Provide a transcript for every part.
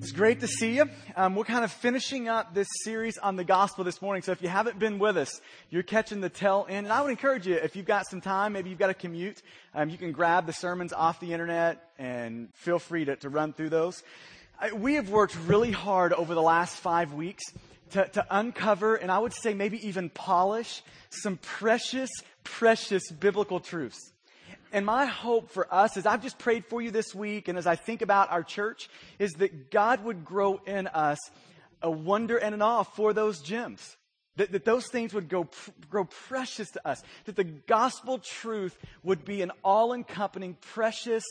It's great to see you. Um, we're kind of finishing up this series on the gospel this morning. So if you haven't been with us, you're catching the tail end. And I would encourage you, if you've got some time, maybe you've got a commute, um, you can grab the sermons off the internet and feel free to, to run through those. I, we have worked really hard over the last five weeks to, to uncover and I would say maybe even polish some precious, precious biblical truths. And my hope for us, as I've just prayed for you this week, and as I think about our church, is that God would grow in us a wonder and an awe for those gems. That, that those things would go, grow precious to us. That the gospel truth would be an all encompassing, precious,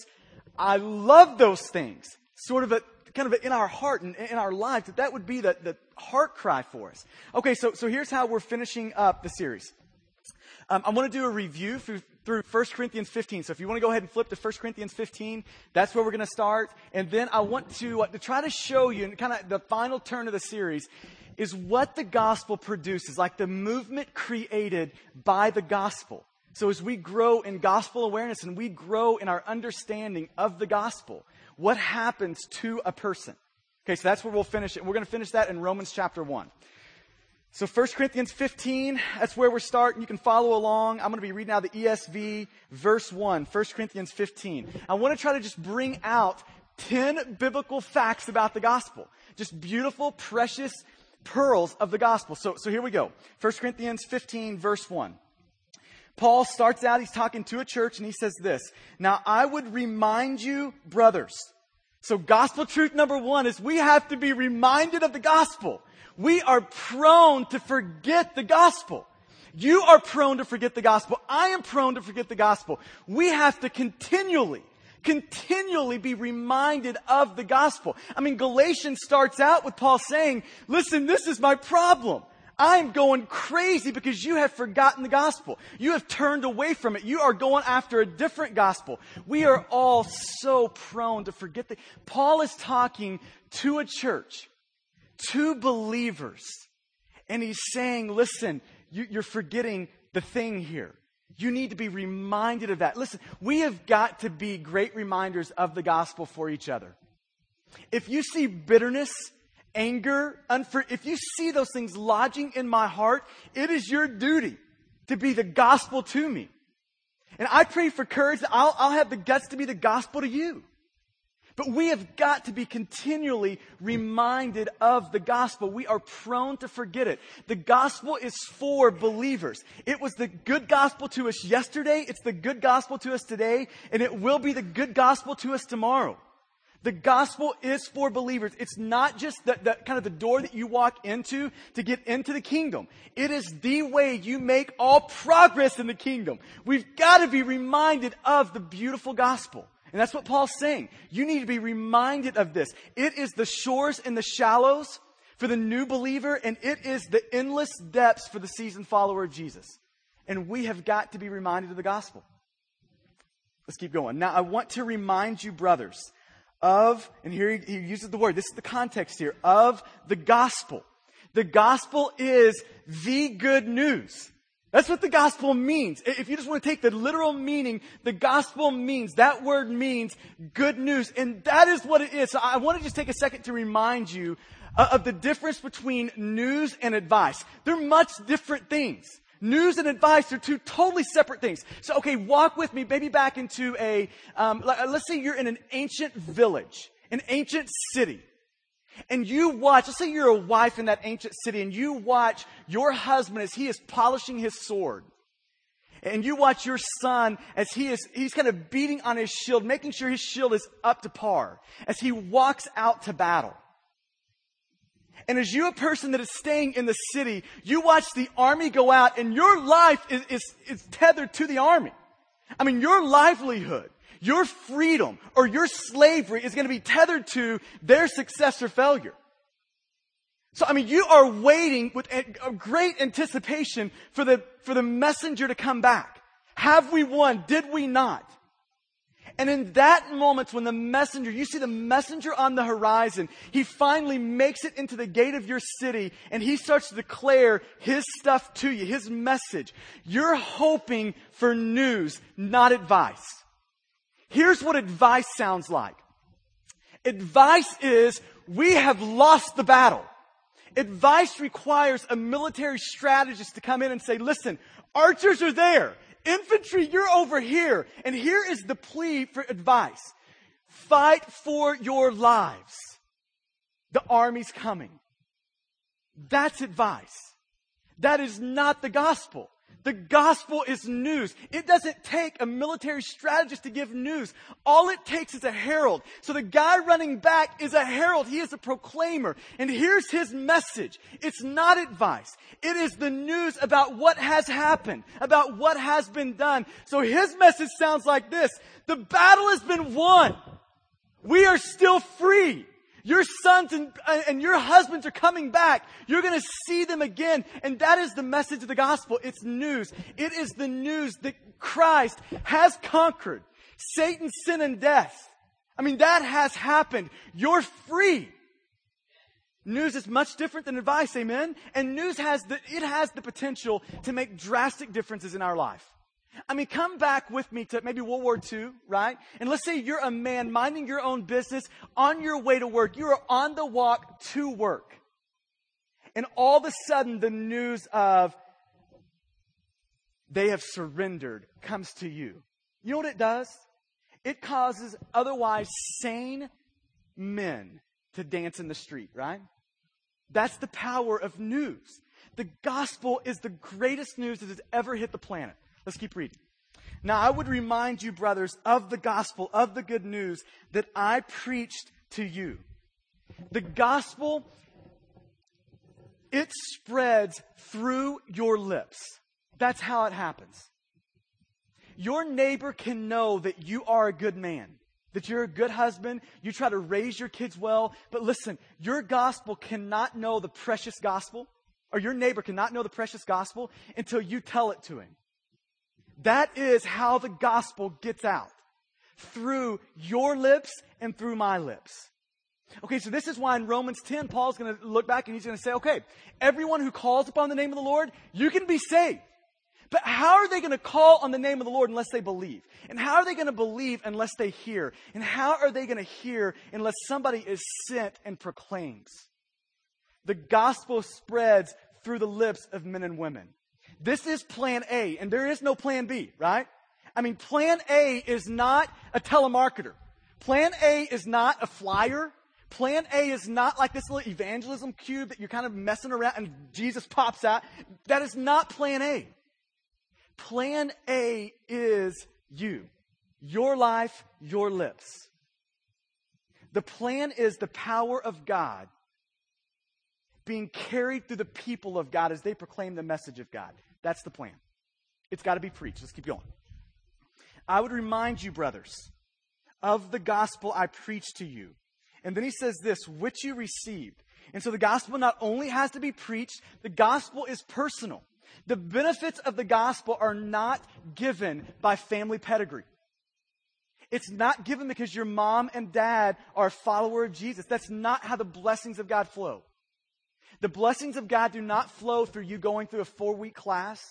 I love those things. Sort of a, kind of in our heart and in our life, that that would be the, the heart cry for us. Okay, so, so here's how we're finishing up the series. Um, I want to do a review through, through 1 Corinthians 15. So if you want to go ahead and flip to 1 Corinthians 15, that's where we're going to start. And then I want to, uh, to try to show you, and kind of the final turn of the series, is what the gospel produces, like the movement created by the gospel. So as we grow in gospel awareness and we grow in our understanding of the gospel, what happens to a person? Okay, so that's where we'll finish it. We're going to finish that in Romans chapter 1. So 1 Corinthians 15, that's where we're starting. You can follow along. I'm going to be reading out the ESV, verse 1, 1 Corinthians 15. I want to try to just bring out 10 biblical facts about the gospel. Just beautiful, precious pearls of the gospel. So, so here we go. 1 Corinthians 15, verse 1. Paul starts out, he's talking to a church, and he says this Now I would remind you, brothers. So, gospel truth number one is we have to be reminded of the gospel we are prone to forget the gospel. You are prone to forget the gospel. I am prone to forget the gospel. We have to continually, continually be reminded of the gospel. I mean, Galatians starts out with Paul saying, listen, this is my problem. I'm going crazy because you have forgotten the gospel. You have turned away from it. You are going after a different gospel. We are all so prone to forget that. Paul is talking to a church two believers. And he's saying, listen, you, are forgetting the thing here. You need to be reminded of that. Listen, we have got to be great reminders of the gospel for each other. If you see bitterness, anger, unfor- if you see those things lodging in my heart, it is your duty to be the gospel to me. And I pray for courage that I'll, I'll have the guts to be the gospel to you. But we have got to be continually reminded of the gospel. We are prone to forget it. The gospel is for believers. It was the good gospel to us yesterday. It's the good gospel to us today. And it will be the good gospel to us tomorrow. The gospel is for believers. It's not just the, kind of the door that you walk into to get into the kingdom. It is the way you make all progress in the kingdom. We've got to be reminded of the beautiful gospel. And that's what Paul's saying. You need to be reminded of this. It is the shores and the shallows for the new believer, and it is the endless depths for the seasoned follower of Jesus. And we have got to be reminded of the gospel. Let's keep going. Now, I want to remind you, brothers, of, and here he, he uses the word, this is the context here, of the gospel. The gospel is the good news. That's what the gospel means. If you just want to take the literal meaning, the gospel means, that word means good news. And that is what it is. So I want to just take a second to remind you uh, of the difference between news and advice. They're much different things. News and advice are two totally separate things. So, okay, walk with me, maybe back into a, um, let's say you're in an ancient village, an ancient city and you watch, let's say you're a wife in that ancient city and you watch your husband as he is polishing his sword. And you watch your son as he is, he's kind of beating on his shield, making sure his shield is up to par as he walks out to battle. And as you, a person that is staying in the city, you watch the army go out and your life is, is, is tethered to the army. I mean, your livelihood your freedom or your slavery is going to be tethered to their success or failure. So, I mean, you are waiting with a great anticipation for the, for the messenger to come back. Have we won? Did we not? And in that moment when the messenger, you see the messenger on the horizon, he finally makes it into the gate of your city and he starts to declare his stuff to you, his message. You're hoping for news, not advice. Here's what advice sounds like. Advice is we have lost the battle. Advice requires a military strategist to come in and say, listen, archers are there. Infantry, you're over here. And here is the plea for advice. Fight for your lives. The army's coming. That's advice. That is not the gospel. The gospel is news. It doesn't take a military strategist to give news. All it takes is a herald. So the guy running back is a herald. He is a proclaimer. And here's his message. It's not advice. It is the news about what has happened, about what has been done. So his message sounds like this. The battle has been won. We are still free. Your sons and, uh, and your husbands are coming back. You're going to see them again. And that is the message of the gospel. It's news. It is the news that Christ has conquered Satan, sin, and death. I mean, that has happened. You're free. News is much different than advice, amen? And news has the, it has the potential to make drastic differences in our life. I mean, come back with me to maybe World War II, right? And let's say you're a man minding your own business on your way to work. You are on the walk to work. And all of a sudden, the news of they have surrendered comes to you. You know what it does? It causes otherwise sane men to dance in the street, right? That's the power of news. The gospel is the greatest news that has ever hit the planet. Let's keep reading. Now, I would remind you, brothers, of the gospel, of the good news that I preached to you. The gospel, it spreads through your lips. That's how it happens. Your neighbor can know that you are a good man, that you're a good husband, you try to raise your kids well. But listen, your gospel cannot know the precious gospel, or your neighbor cannot know the precious gospel until you tell it to him. That is how the gospel gets out. Through your lips and through my lips. Okay, so this is why in Romans 10, Paul's going to look back and he's going to say, okay, everyone who calls upon the name of the Lord, you can be saved. But how are they going to call on the name of the Lord unless they believe? And how are they going to believe unless they hear? And how are they going to hear unless somebody is sent and proclaims? The gospel spreads through the lips of men and women. This is plan A, and there is no plan B, right? I mean, plan A is not a telemarketer. Plan A is not a flyer. Plan A is not like this little evangelism cube that you're kind of messing around and Jesus pops out. That is not plan A. Plan A is you. Your life, your lips. The plan is the power of God being carried through the people of God as they proclaim the message of God. That's the plan. It's got to be preached. Let's keep going. I would remind you, brothers, of the gospel I preached to you. And then he says this, which you received. And so the gospel not only has to be preached, the gospel is personal. The benefits of the gospel are not given by family pedigree. It's not given because your mom and dad are a follower of Jesus. That's not how the blessings of God flow. The blessings of God do not flow through you going through a four week class.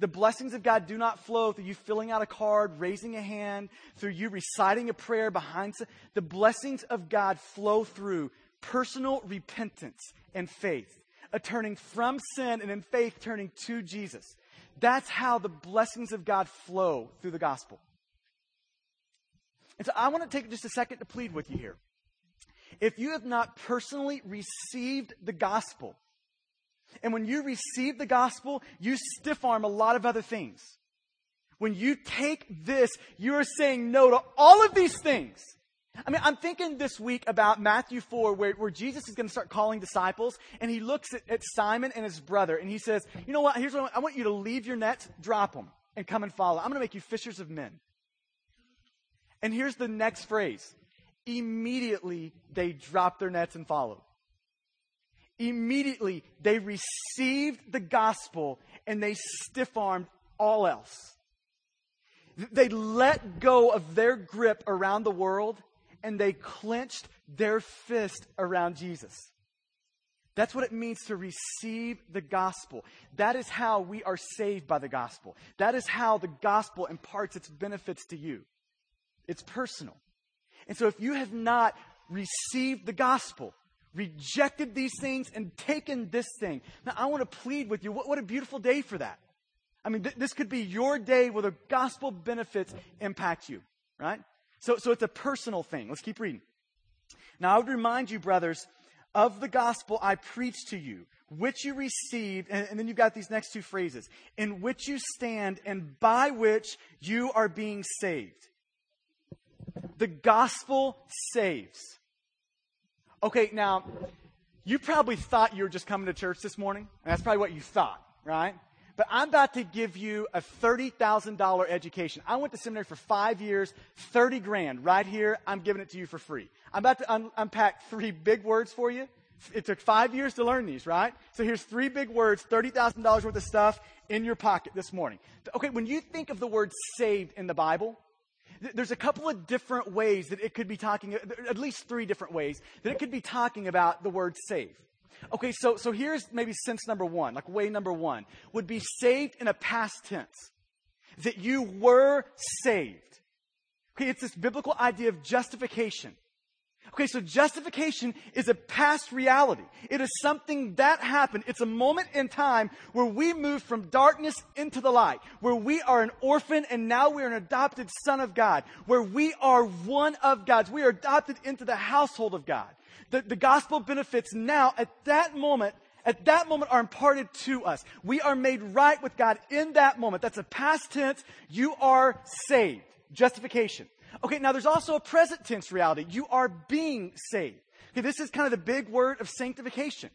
The blessings of God do not flow through you filling out a card, raising a hand, through you reciting a prayer behind. The blessings of God flow through personal repentance and faith, a turning from sin and in faith turning to Jesus. That's how the blessings of God flow through the gospel. And so I want to take just a second to plead with you here if you have not personally received the gospel, and when you receive the gospel, you stiff arm a lot of other things. When you take this, you are saying no to all of these things. I mean, I'm thinking this week about Matthew 4, where, where Jesus is going to start calling disciples, and he looks at, at, Simon and his brother, and he says, You know what? Here's what I want, I want you to leave your nets, drop them, and come and follow. I'm going to make you fishers of men. And here's the next phrase Immediately they dropped their nets and followed. Immediately they received the gospel and they stiff armed all else. They let go of their grip around the world and they clenched their fist around Jesus. That's what it means to receive the gospel. That is how we are saved by the gospel. That is how the gospel imparts its benefits to you. It's personal. And so if you have not received the gospel, rejected these things and taken this thing. Now, I want to plead with you. What, what a beautiful day for that. I mean, th- this could be your day where the gospel benefits impact you, right? So, so it's a personal thing. Let's keep reading. Now, I would remind you, brothers, of the gospel I preached to you, which you received, and, and then you've got these next two phrases, in which you stand and by which you are being saved. The gospel saves. Okay, now, you probably thought you were just coming to church this morning, and that's probably what you thought, right? But I'm about to give you a $30,000 education. I went to seminary for five years, 30 grand. Right here, I'm giving it to you for free. I'm about to un- unpack three big words for you. It took five years to learn these, right? So here's three big words, $30,000 worth of stuff in your pocket this morning. Okay, when you think of the word saved in the Bible, there's a couple of different ways that it could be talking, uh, at least three different ways that it could be talking about the word save. Okay, so, so here's maybe sense number one, like way number one, would be saved in a past tense. That you were saved. Okay, it's this biblical idea of justification. Okay, so justification is a past reality. It is something that happened. It's a moment in time where we move from darkness into the light, where we are an orphan and now we are an adopted son of God, where we are one of God's. We are adopted into the household of God. The, the gospel benefits now at that moment at that moment are imparted to us. We are made right with God in that moment. That's a past tense. You are saved. Justification. Okay, now there's also a present tense reality. You are being saved. Okay, this is kind of the big word of sanctification.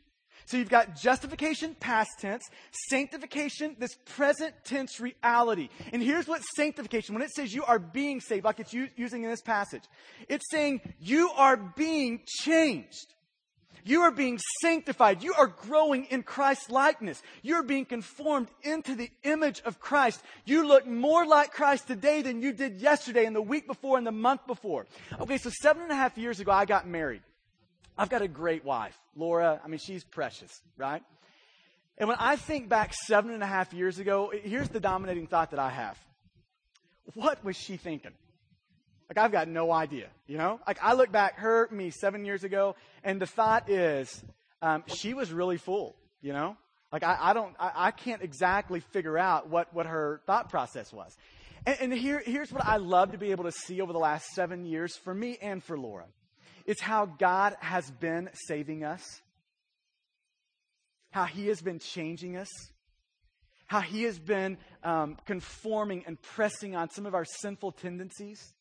So you've got justification, past tense, sanctification, this present tense reality. And here's what sanctification, when it says you are being saved, like it's using in this passage, it's saying you are being changed. You are being sanctified. You are growing in Christ's likeness. You're being conformed into the image of Christ. You look more like Christ today than you did yesterday and the week before and the month before. Okay, so seven and a half years ago, I got married. I've got a great wife, Laura. I mean, she's precious, right? And when I think back seven and a half years ago, here's the dominating thought that I have. What was she thinking? Like, I've got no idea, you know? Like, I look back, her, me, seven years ago, and the thought is, um, she was really full, you know? Like, I, I don't, I, I, can't exactly figure out what, what her thought process was. And, and here, here's what I love to be able to see over the last seven years for me and for Laura. It's how God has been saving us, how He has been changing us, how He has been um, conforming and pressing on some of our sinful tendencies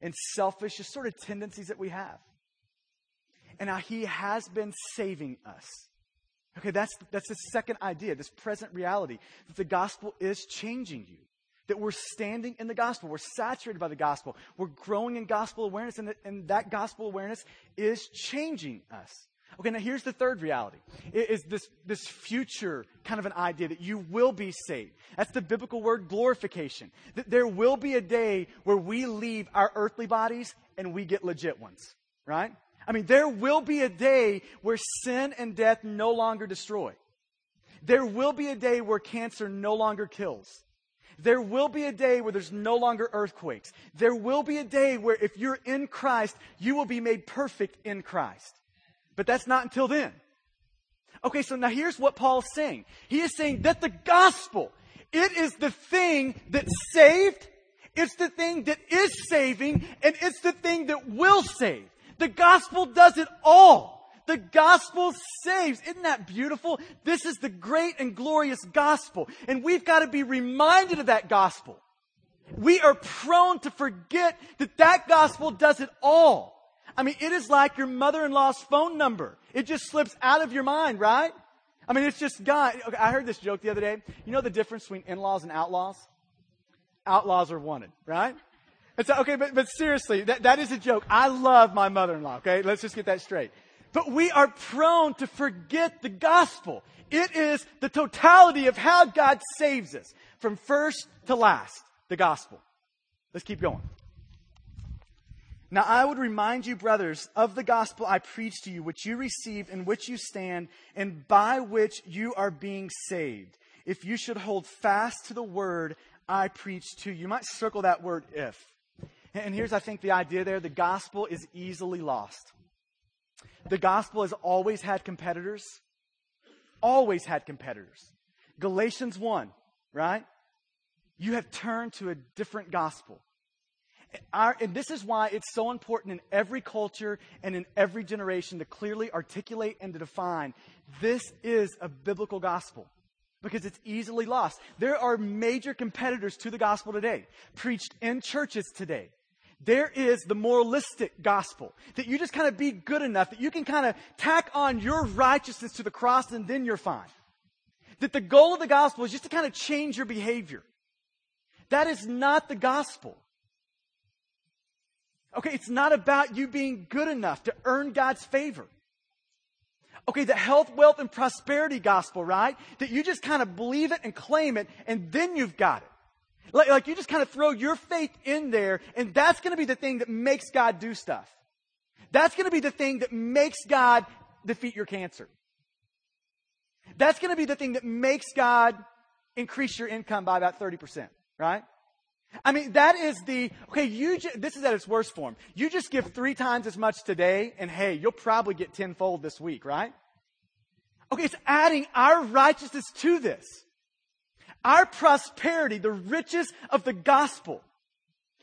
and selfish, just sort of tendencies that we have. And now He has been saving us. Okay, that's, that's the second idea, this present reality, that the gospel is changing you. That we're standing in the gospel. We're saturated by the gospel. We're growing in gospel awareness, and, and that gospel awareness is changing us. Okay, now here's the third reality. It is this, this future kind of an idea that you will be saved. That's the biblical word glorification. That there will be a day where we leave our earthly bodies and we get legit ones, right? I mean, there will be a day where sin and death no longer destroy. There will be a day where cancer no longer kills. There will be a day where there's no longer earthquakes. There will be a day where if you're in Christ, you will be made perfect in Christ. But that's not until then. Okay, so now here's what Paul's saying. He is saying that the gospel, it is the thing that saved, it's the thing that is saving, and it's the thing that will save. The gospel does it all. The gospel saves. Isn't that beautiful? This is the great and glorious gospel. And we've got to be reminded of that gospel. We are prone to forget that that gospel does it all. I mean, it is like your mother-in-law's phone number. It just slips out of your mind, right? I mean, it's just God. Okay, I heard this joke the other day. You know the difference between in-laws and outlaws? Outlaws are wanted, right? It's okay, but, but seriously, that, that is a joke. I love my mother-in-law, okay? Let's just get that straight. But we are prone to forget the gospel. It is the totality of how God saves us from first to last, the gospel. Let's keep going. Now I would remind you, brothers, of the gospel I preached to you, which you received, in which you stand, and by which you are being saved, if you should hold fast to the word I preached to you. You might circle that word if. And here's, I think, the idea there the gospel is easily lost. the gospel has always had competitors. Always had competitors. Galatians 1, right? You have turned to a different gospel. Our, and this is why it's so important in every culture and in every generation to clearly articulate and to define this is a biblical gospel because it's easily lost. There are major competitors to the gospel today, preached in churches today. There is the moralistic gospel that you just kind of be good enough, that you can kind of tack on your righteousness to the cross and then you're fine. That the goal of the gospel is just to kind of change your behavior. That is not the gospel. Okay, it's not about you being good enough to earn God's favor. Okay, the health, wealth, and prosperity gospel, right? That you just kind of believe it and claim it, and then you've got it. Like, like you just kind of throw your faith in there, and that's going to be the thing that makes God do stuff. That's going to be the thing that makes God defeat your cancer. That's going to be the thing that makes God increase your income by about 30%, right? I mean, that is the, okay, you, ju- this is at its worst form. You just give three times as much today, and hey, you'll probably get tenfold this week, right? Okay, it's adding our righteousness to this. Our prosperity, the riches of the gospel.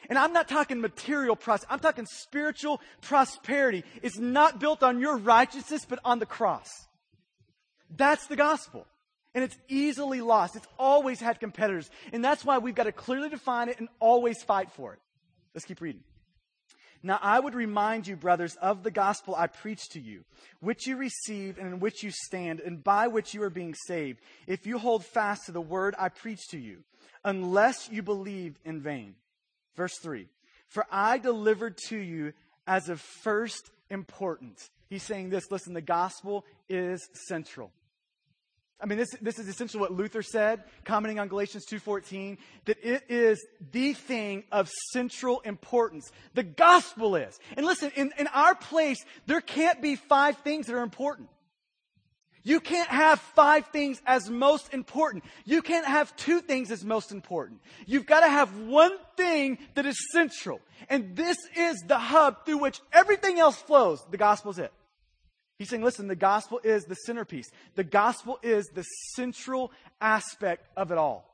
And I'm not talking material prosperity. I'm talking spiritual prosperity. It's not built on your righteousness, but on the cross. That's the gospel and it's easily lost. It's always had competitors. And that's why we've got to clearly define it and always fight for it. Let's keep reading. Now I would remind you, brothers, of the gospel I preached to you, which you received and in which you stand, and by which you are being saved, if you hold fast to the word I preached to you, unless you believed in vain. Verse 3 For I delivered to you as of first importance. He's saying this listen, the gospel is central. I mean, this, this is essentially what Luther said, commenting on Galatians 2.14, that it is the thing of central importance. The gospel is. And listen, in, in our place, there can't be five things that are important. You can't have five things as most important. You can't have two things as most important. You've got to have one thing that is central. And this is the hub through which everything else flows. The gospel is it. He's saying, listen, the gospel is the centerpiece. The gospel is the central aspect of it all.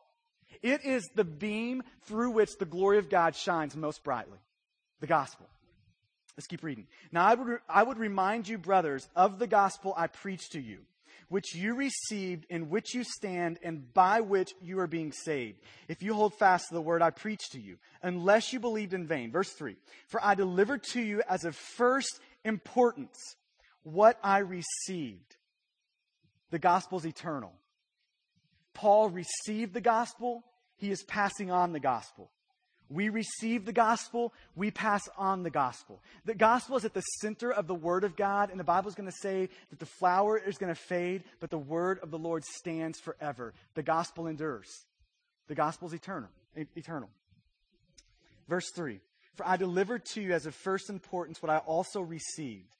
It is the beam through which the glory of God shines most brightly. The gospel. Let's keep reading. Now, I would, I would remind you, brothers, of the gospel I preached to you, which you received, in which you stand, and by which you are being saved, if you hold fast to the word I preached to you, unless you believed in vain. Verse 3 For I delivered to you as of first importance what I received. The gospel is eternal. Paul received the gospel. He is passing on the gospel. We receive the gospel, we pass on the gospel. The gospel is at the center of the word of God, and the Bible is going to say that the flower is going to fade, but the word of the Lord stands forever. The gospel endures. The gospel is eternal. Eternal. Verse 3 For I delivered to you as of first importance what I also received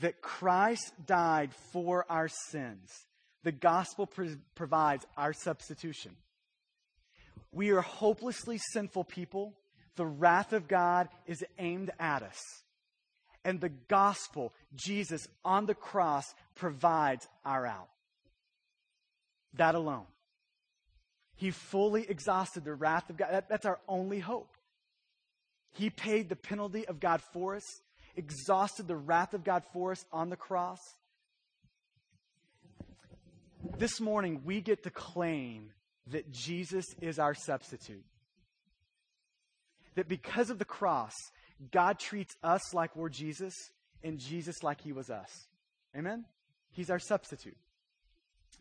that Christ died for our sins. The gospel provides our substitution. We are hopelessly sinful people. The wrath of God is aimed at us. And the gospel, Jesus on the cross, provides our out. That alone. He fully exhausted the wrath of God. That, that's our only hope. He paid the penalty of God for us exhausted the wrath of God for us on the cross. This morning, we get to claim that Jesus is our substitute. That because of the cross, God treats us like we're Jesus and Jesus like he was us. Amen? He's our substitute.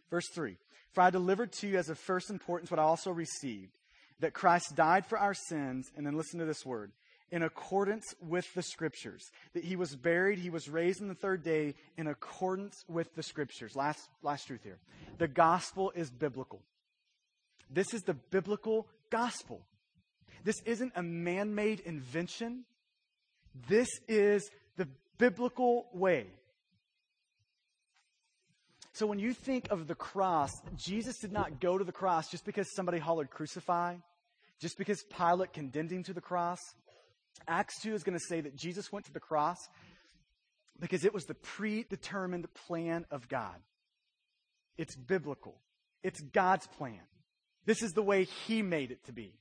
Verse 3 For I delivered to you as of first importance what I also received that Christ died for our sins, and then listen to this word in accordance with the scriptures. That he was buried, he was raised on the third day in accordance with the scriptures. Last, last truth here. The gospel is biblical. This is the biblical gospel. This isn't a man made invention. This is the biblical way. So when you think of the cross, Jesus did not go to the cross just because somebody hollered crucify, just because Pilate condemned him to the cross. Acts 2 is going to say that Jesus went to the cross Because it was the predetermined plan of God. It's biblical. It's God's plan. This is the way He made it to be.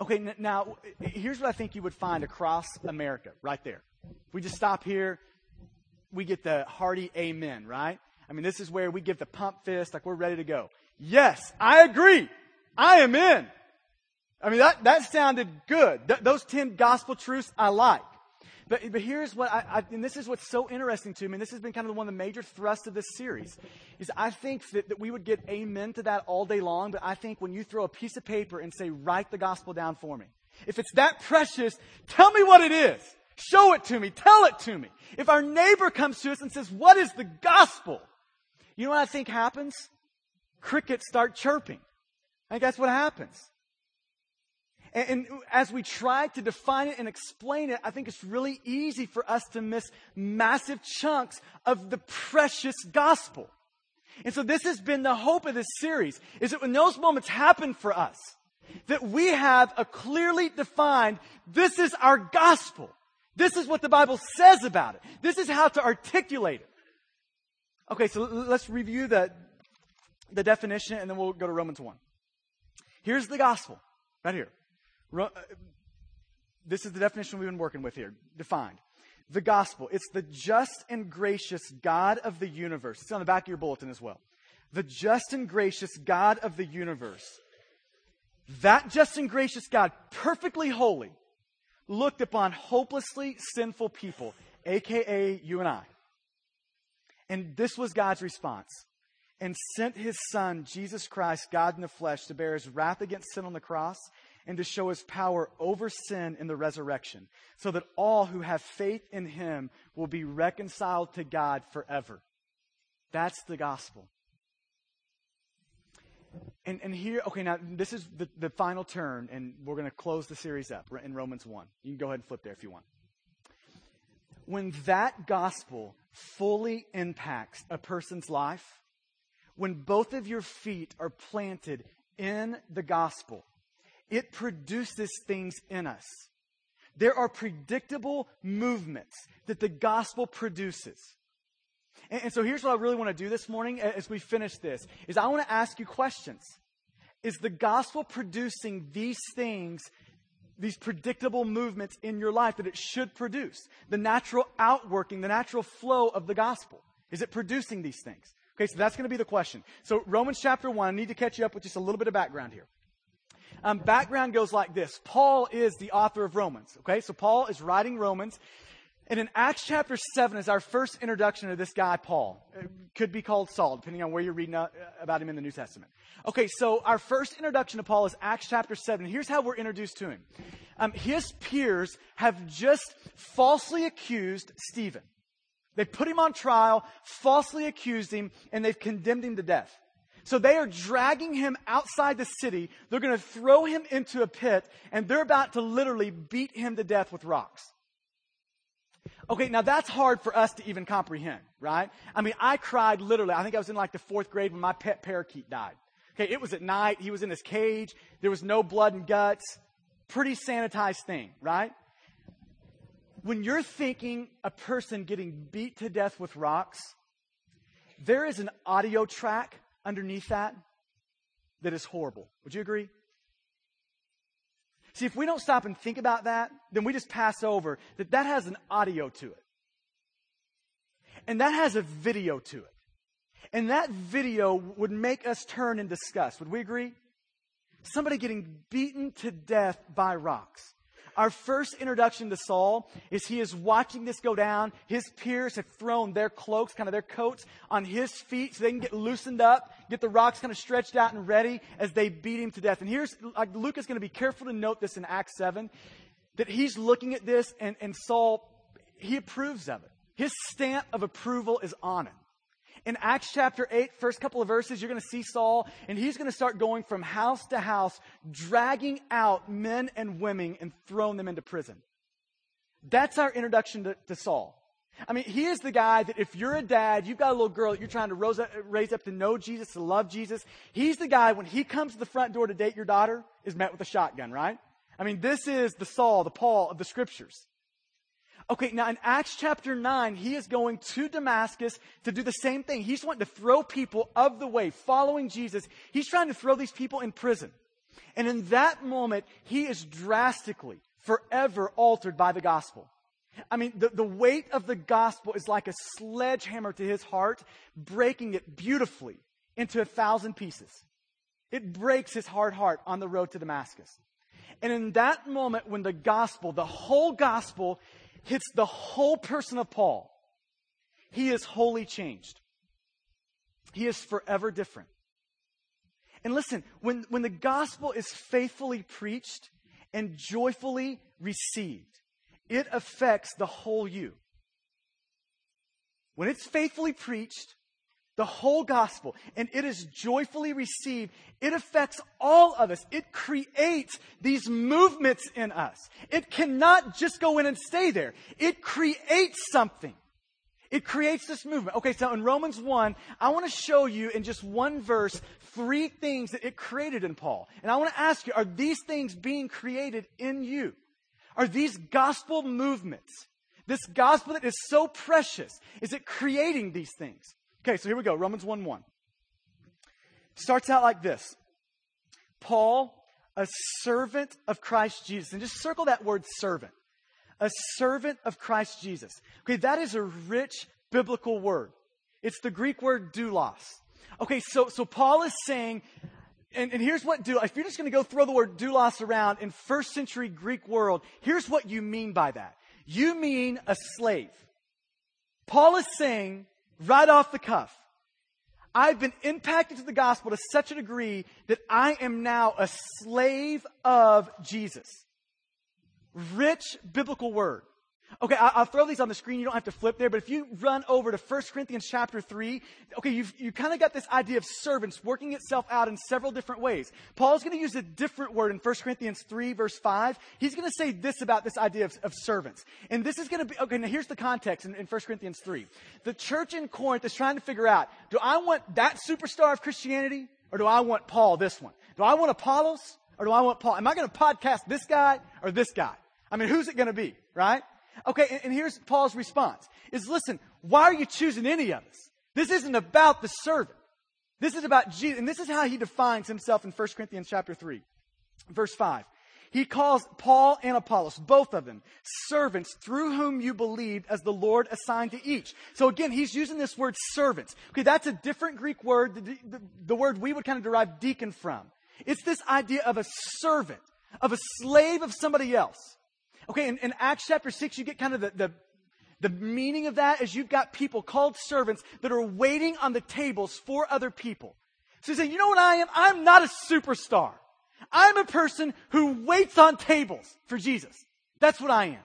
Okay, now, here's what I think you would find across America, right there. If we just stop here, we get the hearty amen, right? I mean, this is where we give the pump fist, like we're ready to go. Yes, I agree. I am in. I mean, that, that sounded good. Th- those 10 gospel truths I like. But, but here's what I, I, and this is what's so interesting to me, and this has been kind of one of the major thrusts of this series, is I think that, that we would get amen to that all day long, but I think when you throw a piece of paper and say, write the gospel down for me, if it's that precious, tell me what it is. Show it to me. Tell it to me. If our neighbor comes to us and says, what is the gospel? You know what I think happens? Crickets start chirping. I think that's what happens. And, as we try to define it and explain it, I think it's really easy for us to miss massive chunks of the precious gospel. And so this has been the hope of this series, is that when those moments happen for us, that we have a clearly defined, this is our gospel. This is what the Bible says about it. This is how to articulate it. Okay, so let's review the, the definition and then we'll go to Romans 1. Here's the gospel, right here. Uh, this is the definition we've been working with here, defined. The gospel. It's the just and gracious God of the universe. It's on the back of your bulletin as well. The just and gracious God of the universe. That just and gracious God, perfectly holy, looked upon hopelessly sinful people, aka you and I. And this was God's response. And sent his son, Jesus Christ, God in the flesh, to bear his wrath against sin on the cross and to show his power over sin in the resurrection, so that all who have faith in him will be reconciled to God forever. That's the gospel. And, and here, okay, now this is the, the final turn, and we're going to close the series up in Romans 1. You can go ahead and flip there if you want. When that gospel fully impacts a person's life, when both of your feet are planted in the gospel, it produces things in us. There are predictable movements that the gospel produces. And, and, so here's what I really want to do this morning as we finish this is I want to ask you questions. Is the gospel producing these things, these predictable movements in your life that it should produce? The natural outworking, the natural flow of the gospel. Is it producing these things? Okay, so that's going to be the question. So Romans chapter 1, I need to catch you up with just a little bit of background here. Um, background goes like this Paul is the author of Romans. Okay, so Paul is writing Romans. And in Acts chapter 7 is our first introduction to this guy, Paul. It could be called Saul, depending on where you're reading about him in the New Testament. Okay, so our first introduction to Paul is Acts chapter 7. Here's how we're introduced to him. Um, his peers have just falsely accused Stephen. They put him on trial, falsely accused him, and they've condemned him to death. So they are dragging him outside the city. They're going to throw him into a pit, and they're about to literally beat him to death with rocks. Okay, now that's hard for us to even comprehend, right? I mean, I cried literally. I think I was in like the fourth grade when my pet parakeet died. Okay, it was at night. He was in his cage. There was no blood and guts. Pretty sanitized thing, right? When you're thinking a person getting beat to death with rocks, there is an audio track underneath that that is horrible. Would you agree? See, if we don't stop and think about that, then we just pass over that that has an audio to it. And that has a video to it. And that video would make us turn and discuss. Would we agree? Somebody getting beaten to death by rocks. Our first introduction to Saul is he is watching this go down. His peers have thrown their cloaks, kind of their coats, on his feet so they can get loosened up, get the rocks kind of stretched out and ready as they beat him to death. And here's, like, Luke is going to be careful to note this in Acts 7, that he's looking at this and, and Saul, he approves of it. His stamp of approval is on it. In Acts chapter 8, first couple of verses, you're going to see Saul, and he's going to start going from house to house, dragging out men and women and throwing them into prison. That's our introduction to, to Saul. I mean, he is the guy that if you're a dad, you've got a little girl that you're trying to up, raise up to know Jesus, to love Jesus. He's the guy when he comes to the front door to date your daughter, is met with a shotgun, right? I mean, this is the Saul, the Paul of the scriptures. Okay, now in Acts chapter 9, he is going to Damascus to do the same thing. He's wanting to throw people of the way, following Jesus. He's trying to throw these people in prison. And in that moment, he is drastically, forever altered by the gospel. I mean, the, the weight of the gospel is like a sledgehammer to his heart, breaking it beautifully into a thousand pieces. It breaks his hard heart on the road to Damascus. And in that moment, when the gospel, the whole gospel, hits the whole person of Paul, he is wholly changed. He is forever different. And listen, when, when the gospel is faithfully preached and joyfully received, it affects the whole you. When it's faithfully preached, the whole gospel, and it is joyfully received, it affects all of us. It creates these movements in us. It cannot just go in and stay there. It creates something. It creates this movement. Okay, so in Romans 1, I want to show you in just one verse three things that it created in Paul. And I want to ask you, are these things being created in you? Are these gospel movements, this gospel that is so precious, is it creating these things? Okay, so here we go. Romans 1 1. Starts out like this Paul, a servant of Christ Jesus. And just circle that word servant. A servant of Christ Jesus. Okay, that is a rich biblical word. It's the Greek word doulos. Okay, so, so Paul is saying, and, and here's what doulos, if you're just going to go throw the word doulos around in first century Greek world, here's what you mean by that. You mean a slave. Paul is saying right off the cuff. I've been impacted to the gospel to such a degree that I am now a slave of Jesus. Rich biblical word. Okay, I'll throw these on the screen. You don't have to flip there, but if you run over to 1 Corinthians chapter 3, okay, you've, you kind of got this idea of servants working itself out in several different ways. Paul's going to use a different word in 1 Corinthians 3, verse 5. He's going to say this about this idea of, of servants. And this is going to be, okay, now here's the context in, in 1 Corinthians 3. The church in Corinth is trying to figure out, do I want that superstar of Christianity, or do I want Paul, this one? Do I want Apollos, or do I want Paul? Am I going to podcast this guy or this guy? I mean, who's it going to be, right? Okay, and, and here's Paul's response is listen, why are you choosing any of us? This isn't about the servant. This is about Jesus. And this is how he defines himself in 1 Corinthians chapter 3, verse 5. He calls Paul and Apollos, both of them, servants through whom you believed as the Lord assigned to each. So again, he's using this word servants. Okay, that's a different Greek word, the, the, the word we would kind of derive deacon from. It's this idea of a servant, of a slave of somebody else. Okay, in, in Acts chapter 6, you get kind of the, the, the meaning of that is you've got people called servants that are waiting on the tables for other people. So you say, you know what I am? I'm not a superstar. I'm a person who waits on tables for Jesus. That's what I am.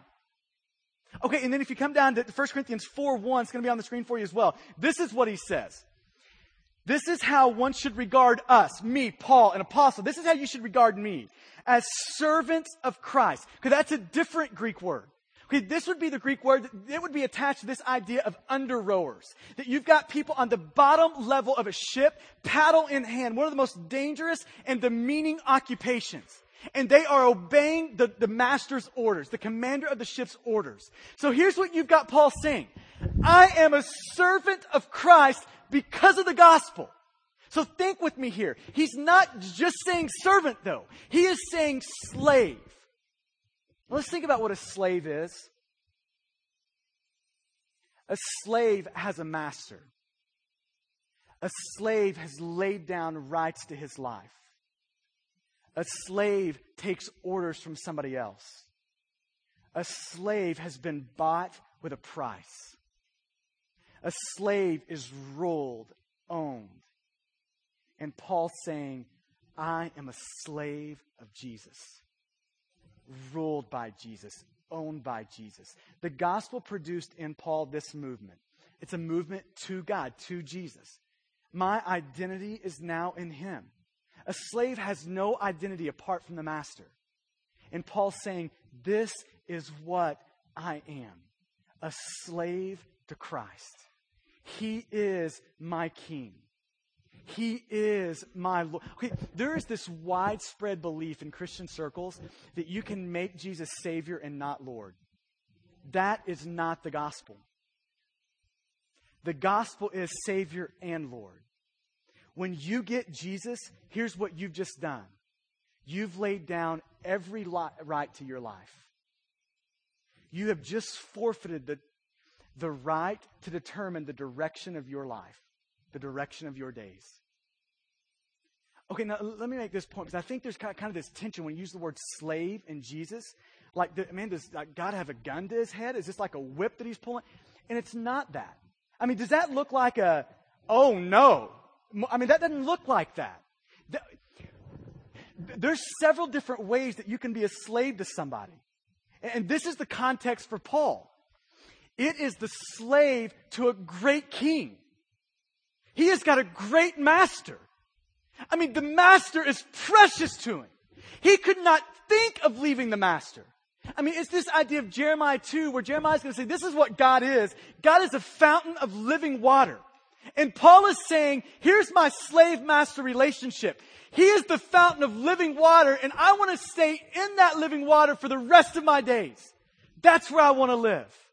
Okay, and then if you come down to 1 Corinthians 4 1, it's going to be on the screen for you as well. This is what he says. This is how one should regard us, me, Paul, an apostle. This is how you should regard me as servants of Christ. Because that's a different Greek word. Okay, this would be the Greek word that would be attached to this idea of under rowers. That you've got people on the bottom level of a ship, paddle in hand, one of the most dangerous and demeaning occupations. And they are obeying the, the master's orders, the commander of the ship's orders. So here's what you've got Paul saying. I am a servant of Christ because of the gospel. So think with me here. He's not just saying servant though. He is saying slave. Let's think about what a slave is. A slave has a master. A slave has laid down rights to his life. A slave takes orders from somebody else. A slave has been bought with a price. A slave is ruled, owned. And Paul saying, I am a slave of Jesus, ruled by Jesus, owned by Jesus. The gospel produced in Paul this movement. It's a movement to God, to Jesus. My identity is now in him. A slave has no identity apart from the master. And Paul's saying, This is what I am a slave to Christ. He is my king. He is my Lord. Okay, there is this widespread belief in Christian circles that you can make Jesus Savior and not Lord. That is not the gospel. The gospel is Savior and Lord. When you get Jesus, here's what you've just done you've laid down every right to your life. You have just forfeited the, the right to determine the direction of your life, the direction of your days. Okay, now let me make this point because I think there's kind of, this tension when you use the word slave in Jesus. Like, man, does God have a gun to his head? Is this like a whip that he's pulling? And it's not that. I mean, does that look like a, oh no? I mean, that doesn't look like that. There's several different ways that you can be a slave to somebody. And this is the context for Paul. It is the slave to a great king. He has got a great master. I mean, the master is precious to him. He could not think of leaving the master. I mean, it's this idea of Jeremiah 2 where Jeremiah is going to say, this is what God is. God is a fountain of living water. And Paul is saying, here's my slave master relationship. He is the fountain of living water and I want to stay in that living water for the rest of my days. That's where I want to live.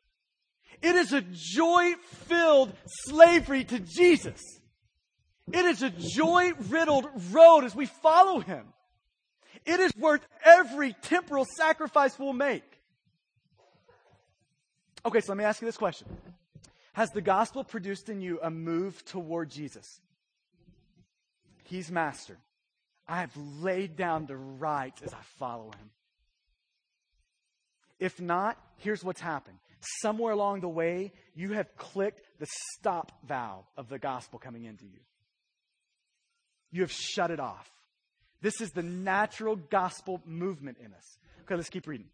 It is a joy filled slavery to Jesus. It is a joy riddled road as we follow him. It is worth every temporal sacrifice we'll make. Okay, so let me ask you this question Has the gospel produced in you a move toward Jesus? He's master. I have laid down the rights as I follow him. If not, here's what's happened. Somewhere along the way, you have clicked the stop valve of the gospel coming into you. You have shut it off. This is the natural gospel movement in us. Okay, let's keep reading.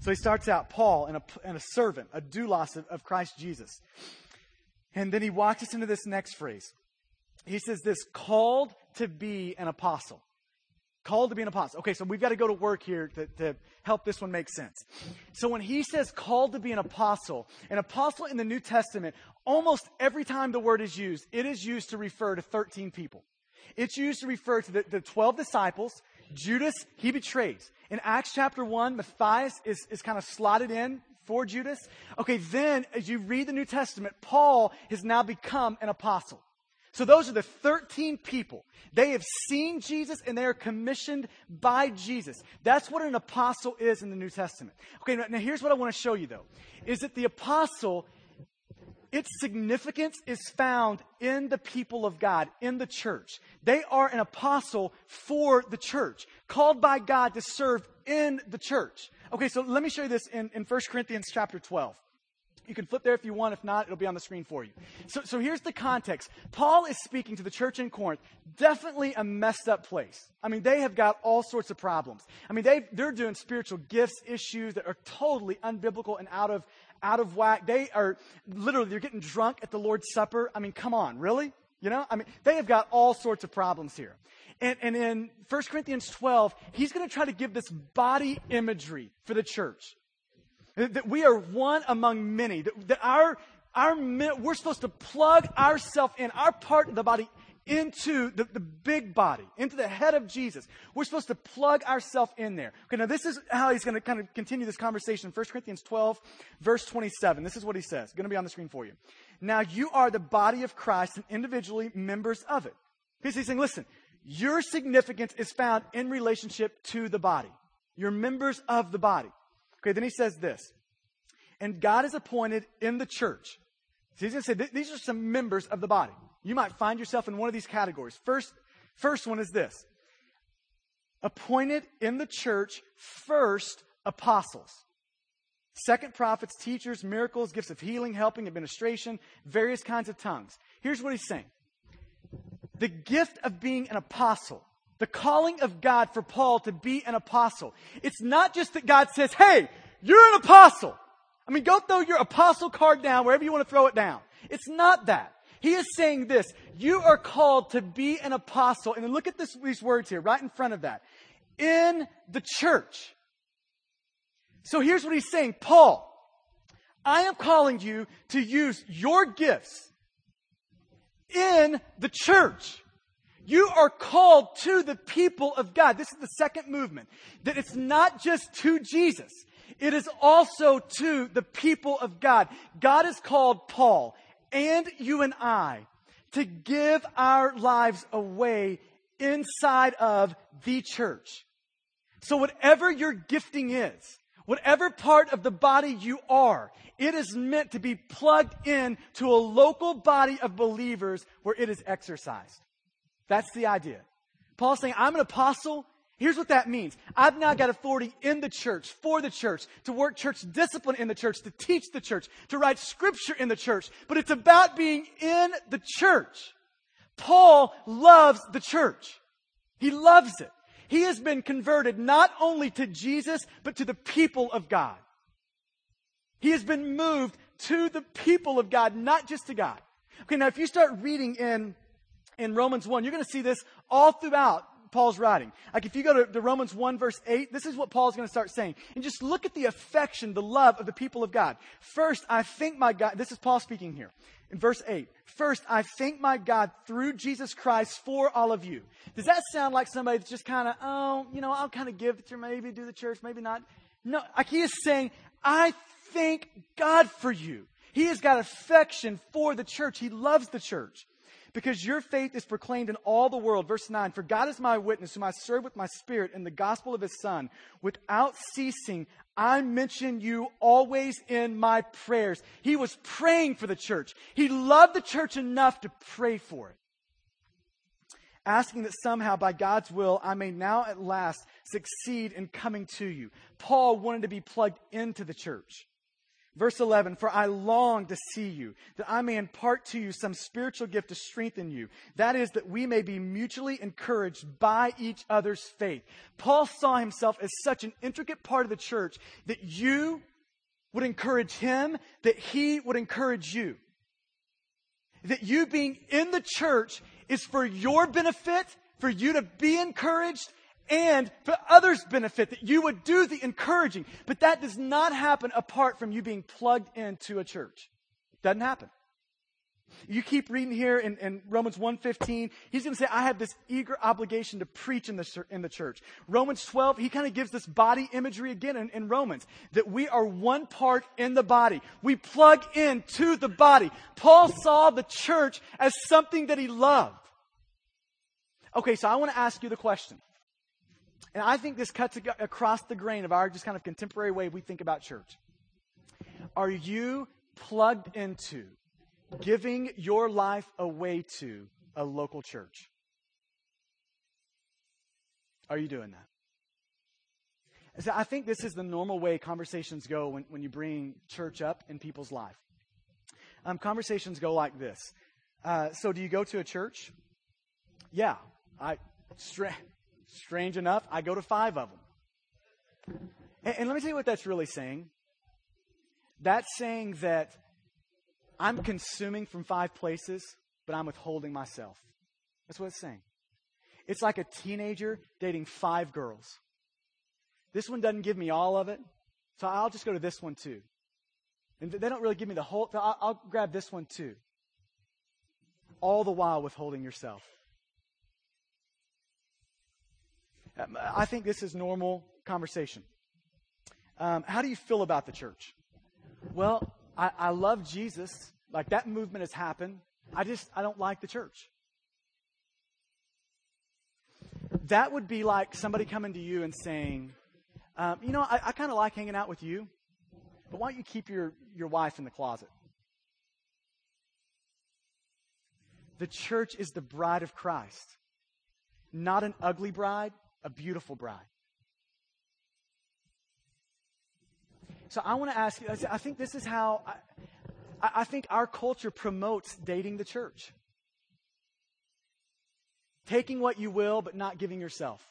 So he starts out, Paul, and a, and a servant, a doulos of, of Christ Jesus. And then he walks us into this next phrase. He says this, called to be an apostle. Called to be an apostle. Okay, so we've got to go to work here to, to help this one make sense. So when he says called to be an apostle, an apostle in the New Testament, almost every time the word is used, it is used to refer to 13 people. It's used to refer to the, the 12 disciples. Judas, he betrays. In Acts chapter 1, Matthias is, is kind of slotted in for Judas. Okay, then as you read the New Testament, Paul has now become an apostle. So those are the 13 people. They have seen Jesus and they are commissioned by Jesus. That's what an apostle is in the New Testament. Okay, now, here's what I want to show you though. Is that the apostle its significance is found in the people of God, in the church. They are an apostle for the church, called by God to serve in the church. Okay, so let me show you this in, in 1 Corinthians chapter 12. You can flip there if you want. If not, it'll be on the screen for you. So, so here's the context. Paul is speaking to the church in Corinth. Definitely a messed up place. I mean, they have got all sorts of problems. I mean, they, they're doing spiritual gifts issues that are totally unbiblical and out of, out of whack. They are literally, they're getting drunk at the Lord's Supper. I mean, come on, really? You know, I mean, they have got all sorts of problems here. And, and in 1 Corinthians 12, he's going to try to give this body imagery for the church. That we are one among many. That, that our, our, we're supposed to plug ourselves in, our part of the body into the, the big body, into the head of Jesus. We're supposed to plug ourselves in there. Okay, now this is how he's going to kind of continue this conversation. 1 Corinthians 12, verse 27. This is what he says. Going to be on the screen for you. Now you are the body of Christ and individually members of it. He's saying, listen, your significance is found in relationship to the body. You're members of the body. Okay, then he says this. And God is appointed in the church. So he's going to say, these are some members of the body. You might find yourself in one of these categories. First, first one is this. Appointed in the church, first apostles. Second, prophets, teachers, miracles, gifts of healing, helping, administration, various kinds of tongues. Here's what he's saying. The gift of being an apostle, the calling of God for Paul to be an apostle. It's not just that God says, hey, you're an apostle. I mean, go throw your apostle card down wherever you want to throw it down. It's not that. He is saying this. You are called to be an apostle. And then look at this, these words here, right in front of that. In the church. So here's what he's saying. Paul, I am calling you to use your gifts in the church. You are called to the people of God. This is the second movement. That it's not just to Jesus. it is also to the people of God. God has called Paul and you and I to give our lives away inside of the church. So whatever your gifting is, whatever part of the body you are, it is meant to be plugged in to a local body of believers where it is exercised. That's the idea. Paul's saying, I'm an apostle. Here's what that means. I've now got authority in the church, for the church, to work church discipline in the church, to teach the church, to write scripture in the church. But it's about being in the church. Paul loves the church. He loves it. He has been converted not only to Jesus, but to the people of God. He has been moved to the people of God, not just to God. Okay, now if you start reading in, in Romans 1, you're going to see this all throughout Paul's writing. Like if you go to, to Romans 1 verse 8, this is what Paul's going to start saying. And just look at the affection, the love of the people of God. First, I thank my God, this is Paul speaking here. In verse 8, first, I thank my God through Jesus Christ for all of you. Does that sound like somebody that's just kind of, oh, you know, I'll kind of give to maybe do the church, maybe not? No, like he is saying, I thank God for you. He has got affection for the church. He loves the church because your faith is proclaimed in all the world. Verse 9, for God is my witness, whom I serve with my spirit in the gospel of his Son. Without ceasing, I mention you always in my prayers. He was praying for the church. He loved the church enough to pray for it. Asking that somehow, by God's will, I may now at last succeed in coming to you. Paul wanted to be plugged into the church. Verse 11, for I long to see you, that I may impart to you some spiritual gift to strengthen you. That is, that we may be mutually encouraged by each other's faith. Paul saw himself as such an intricate part of the church that you would encourage him, that he would encourage you. That you being in the church is for your benefit, for you to be encouraged, and for others' benefit, that you would do the encouraging. But that does not happen apart from you being plugged into a church. Doesn't happen. You keep reading here in, in Romans 1.15, he's going to say, I have this eager obligation to preach in the, in the church. Romans 12, he kind of gives this body imagery again in, in Romans, that we are one part in the body. We plug into the body. Paul saw the church as something that he loved. Okay, so I want to ask you the question. And I think this cuts across the grain of our just kind of contemporary way we think about church. Are you plugged into giving your life away to a local church? Are you doing that? So I think this is the normal way conversations go when, when you bring church up in people's life. Um, conversations go like this. Uh, so, do you go to a church? Yeah, I. Stra- Strange enough, I go to five of them. And, and let me tell you what that's really saying. That's saying that I'm consuming from five places, but I'm withholding myself. That's what it's saying. It's like a teenager dating five girls. This one doesn't give me all of it, so I'll just go to this one too. And they don't really give me the whole, I'll, I'll grab this one too. All the while withholding yourself. I think this is normal conversation. Um, how do you feel about the church? Well, I, I love Jesus. Like that movement has happened. I just, I don't like the church. That would be like somebody coming to you and saying, um, you know, I, I kind of like hanging out with you, but why don't you keep your, your wife in the closet? The church is the bride of Christ, not an ugly bride, a beautiful bride. So I want to ask you, I think this is how, I, I think our culture promotes dating the church. Taking what you will, but not giving yourself.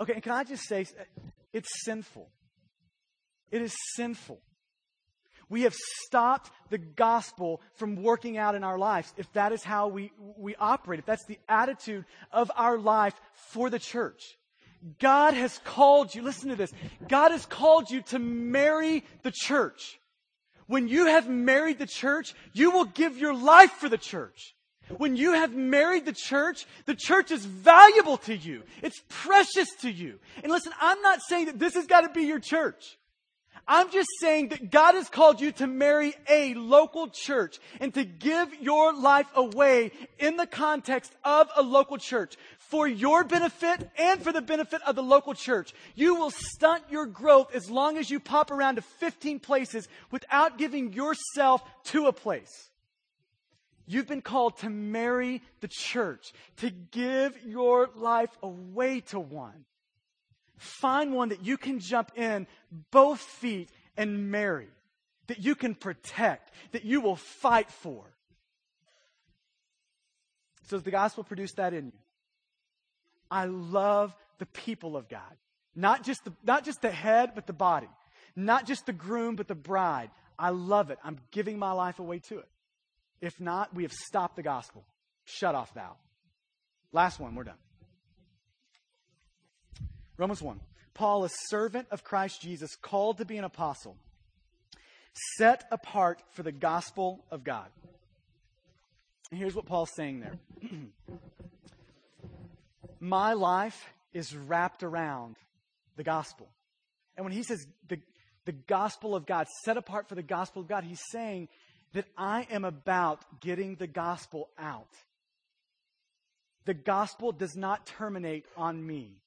Okay, and can I just say, it's sinful. It is sinful. We have stopped the gospel from working out in our lives if that is how we, we operate, if that's the attitude of our life for the church. God has called you, listen to this, God has called you to marry the church. When you have married the church, you will give your life for the church. When you have married the church, the church is valuable to you. It's precious to you. And listen, I'm not saying that this has got to be your church. I'm just saying that God has called you to marry a local church and to give your life away in the context of a local church for your benefit and for the benefit of the local church. You will stunt your growth as long as you pop around to 15 places without giving yourself to a place. You've been called to marry the church, to give your life away to one. Find one that you can jump in both feet and marry, that you can protect, that you will fight for. So, does the gospel produce that in you? I love the people of God. Not just the, not just the head, but the body. Not just the groom, but the bride. I love it. I'm giving my life away to it. If not, we have stopped the gospel. Shut off thou. Last one, we're done. Romans 1. Paul, a servant of Christ Jesus, called to be an apostle, set apart for the gospel of God. And here's what Paul's saying there My life is wrapped around the gospel. And when he says the, the gospel of God, set apart for the gospel of God, he's saying that I am about getting the gospel out. The gospel does not terminate on me.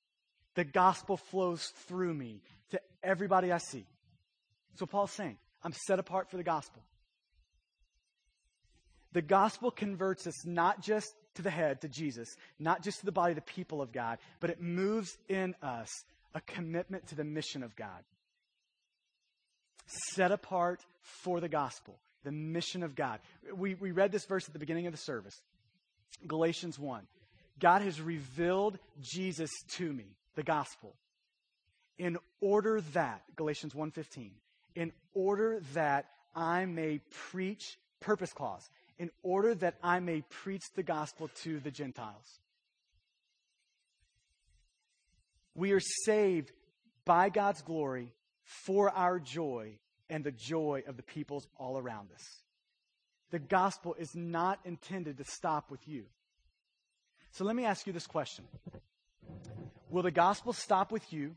The gospel flows through me to everybody I see. So Paul's saying, I'm set apart for the gospel. The gospel converts us not just to the head, to Jesus, not just to the body, the people of God, but it moves in us a commitment to the mission of God. Set apart for the gospel the mission of God. We, we read this verse at the beginning of the service Galatians 1. God has revealed Jesus to me, the gospel, in order that, Galatians 1.15, in order that I may preach, purpose clause, in order that I may preach the gospel to the Gentiles. We are saved by God's glory for our joy and the joy of the peoples all around us. The gospel is not intended to stop with you. So let me ask you this question Will the gospel stop with you,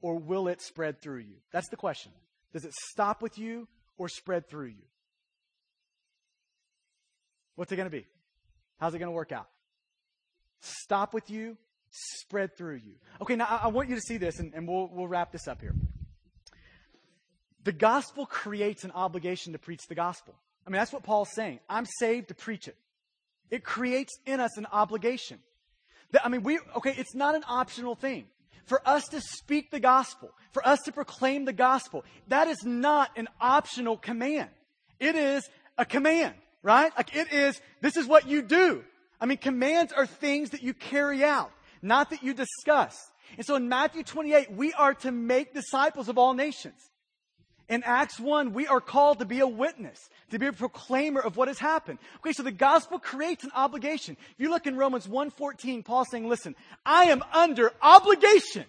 or will it spread through you? That's the question. Does it stop with you or spread through you? What's it going to be? How's it going to work out? Stop with you, spread through you. Okay, now I, want you to see this, and, and we'll, we'll wrap this up here. The gospel creates an obligation to preach the gospel. I mean, that's what Paul's saying. I'm saved to preach it. It creates in us an obligation. I mean, we, okay, it's not an optional thing. For us to speak the gospel, for us to proclaim the gospel, that is not an optional command. It is a command, right? Like it is, this is what you do. I mean, commands are things that you carry out, not that you discuss. And so in Matthew 28, we are to make disciples of all nations. In Acts 1, we are called to be a witness, to be a proclaimer of what has happened. Okay, so the gospel creates an obligation. If you look in Romans 1.14, Paul saying, listen, I am under obligation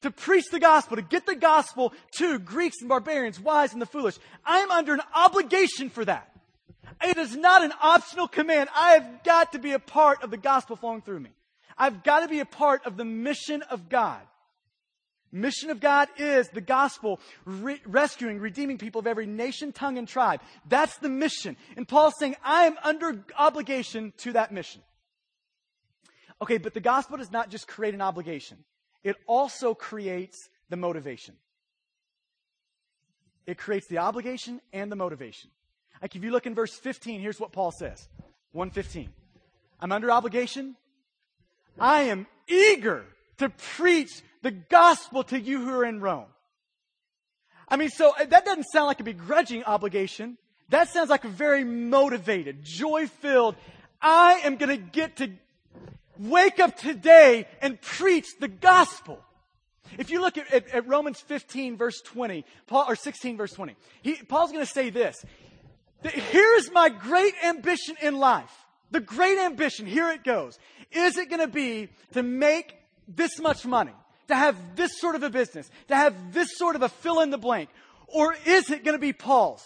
to preach the gospel, to get the gospel to Greeks and barbarians, wise and the foolish. I am under an obligation for that. It is not an optional command. I have got to be a part of the gospel flowing through me. I've got to be a part of the mission of God. Mission of God is the gospel, re- rescuing, redeeming people of every nation, tongue, and tribe. That's the mission. And Paul's saying, I am under obligation to that mission. Okay, but the gospel does not just create an obligation, it also creates the motivation. It creates the obligation and the motivation. Like if you look in verse 15, here's what Paul says 115. I'm under obligation. I am eager to preach the gospel to you who are in Rome. I mean, so uh, that doesn't sound like a begrudging obligation. That sounds like a very motivated, joy filled, I am going to get to wake up today and preach the gospel. If you look at, at, at, Romans 15 verse 20, Paul, or 16 verse 20, he, Paul's going to say this. Here's my great ambition in life. The great ambition, here it goes. Is it going to be to make this much money? To have this sort of a business, to have this sort of a fill in the blank? Or is it going to be Paul's?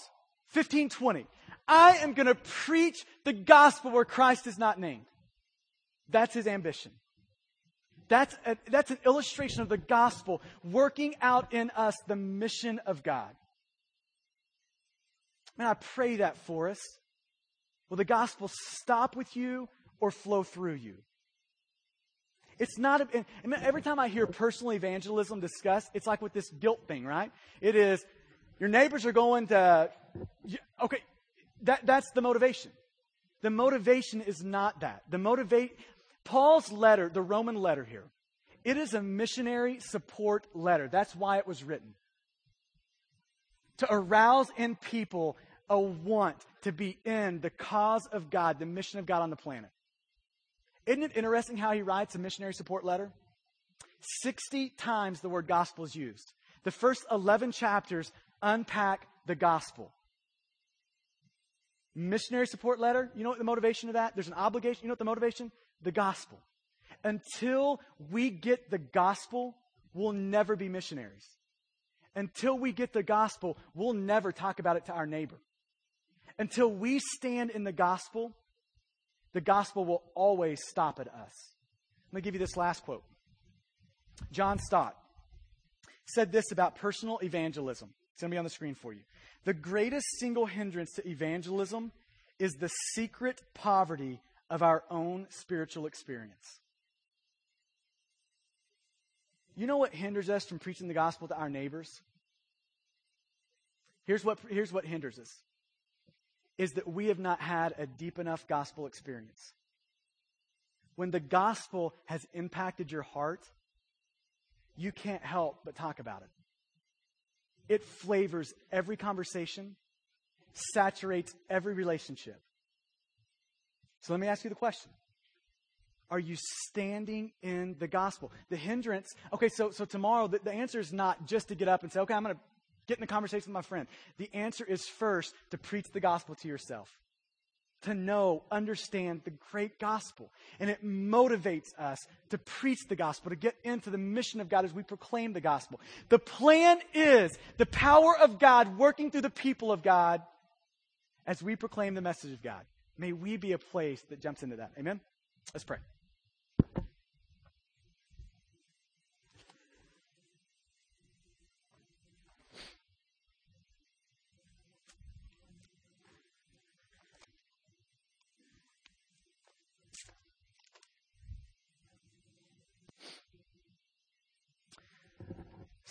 1520. I am going to preach the gospel where Christ is not named. That's his ambition. That's, a, that's an illustration of the gospel working out in us the mission of God. Man, I pray that for us. Will the gospel stop with you or flow through you? It's not, a, every time I hear personal evangelism discussed, it's like with this guilt thing, right? It is, your neighbors are going to, okay, that, that's the motivation. The motivation is not that. The motivate, Paul's letter, the Roman letter here, it is a missionary support letter. That's why it was written. To arouse in people a want to be in the cause of God, the mission of God on the planet. Isn't it interesting how he writes a missionary support letter? 60 times the word gospel is used. The first 11 chapters unpack the gospel. Missionary support letter, you know what the motivation of that? There's an obligation. You know what the motivation? The gospel. Until we get the gospel, we'll never be missionaries. Until we get the gospel, we'll never talk about it to our neighbor. Until we stand in the gospel, the gospel will always stop at us. Let me give you this last quote. John Stott said this about personal evangelism. It's going to be on the screen for you. The greatest single hindrance to evangelism is the secret poverty of our own spiritual experience. You know what hinders us from preaching the gospel to our neighbors? Here's what, here's what hinders us is that we have not had a deep enough gospel experience. When the gospel has impacted your heart, you can't help but talk about it. It flavors every conversation, saturates every relationship. So let me ask you the question. Are you standing in the gospel? The hindrance, okay, so, so tomorrow the, the answer is not just to get up and say, okay, I'm going to get in a conversation with my friend? The answer is first to preach the gospel to yourself. To know, understand the great gospel. And it motivates us to preach the gospel, to get into the mission of God as we proclaim the gospel. The plan is the power of God working through the people of God as we proclaim the message of God. May we be a place that jumps into that. Amen? Let's pray.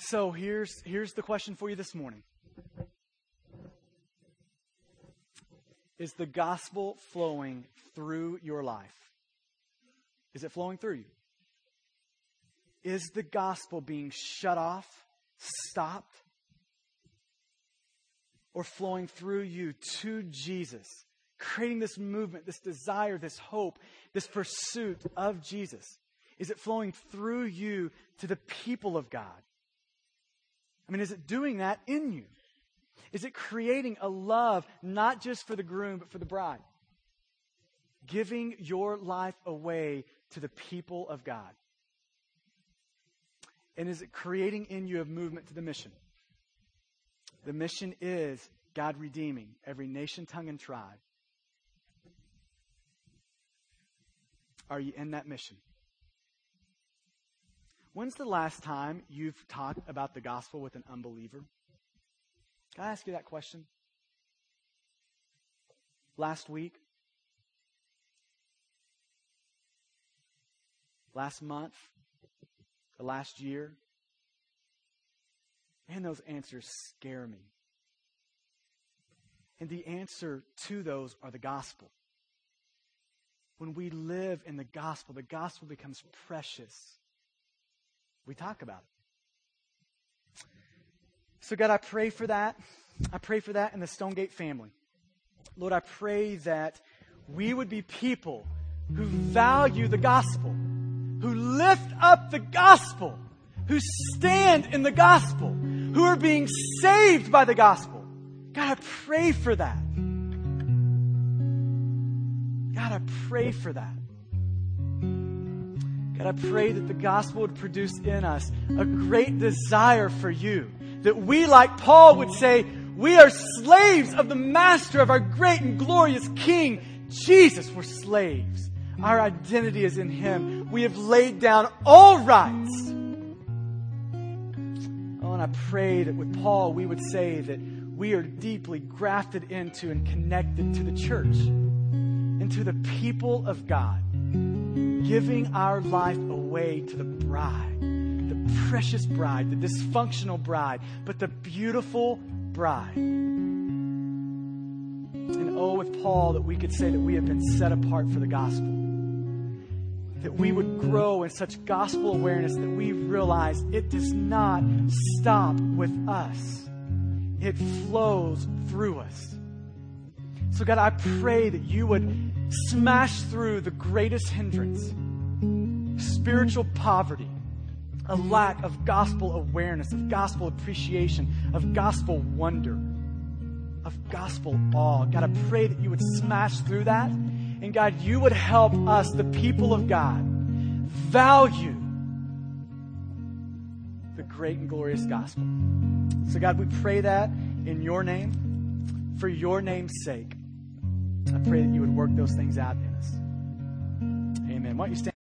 So here's, here's the question for you this morning Is the gospel flowing through your life? Is it flowing through you? Is the gospel being shut off, stopped, or flowing through you to Jesus? Creating this movement, this desire, this hope, this pursuit of Jesus? Is it flowing through you to the people of God? I mean, is it doing that in you? Is it creating a love not just for the groom, but for the bride? Giving your life away to the people of God. And is it creating in you a movement to the mission? The mission is God redeeming every nation, tongue, and tribe. Are you in that mission? When's the last time you've talked about the gospel with an unbeliever? Can I ask you that question? Last week? Last month? The last year? Man, those answers scare me. And the answer to those are the gospel. When we live in the gospel, the gospel becomes precious we talk about it. So, God, I pray for that. I pray for that in the Stonegate family. Lord, I pray that we would be people who value the gospel, who lift up the gospel, who stand in the gospel, who are being saved by the gospel. God, I pray for that. God, I pray for that. God, I pray that the gospel would produce in us a great desire for you. That we, like Paul, would say, We are slaves of the master of our great and glorious King, Jesus. We're slaves. Our identity is in Him. We have laid down all rights. Oh, and I pray that with Paul, we would say that we are deeply grafted into and connected to the church, into the people of God, giving our life away to the bride, the precious bride, the dysfunctional bride, but the beautiful bride. And oh, with Paul, that we could say that we have been set apart for the gospel. That we would grow in such gospel awareness that we realize it does not stop with us it flows through us. So, God, I pray that you would smash through the greatest hindrance spiritual poverty, a lack of gospel awareness, of gospel appreciation, of gospel wonder, of gospel awe. God, I pray that you would smash through that. And God, you would help us, the people of God, value the great and glorious gospel. So, God, we pray that in your name, for your name's sake. I pray that you would work those things out in us. Amen. Why don't you stand?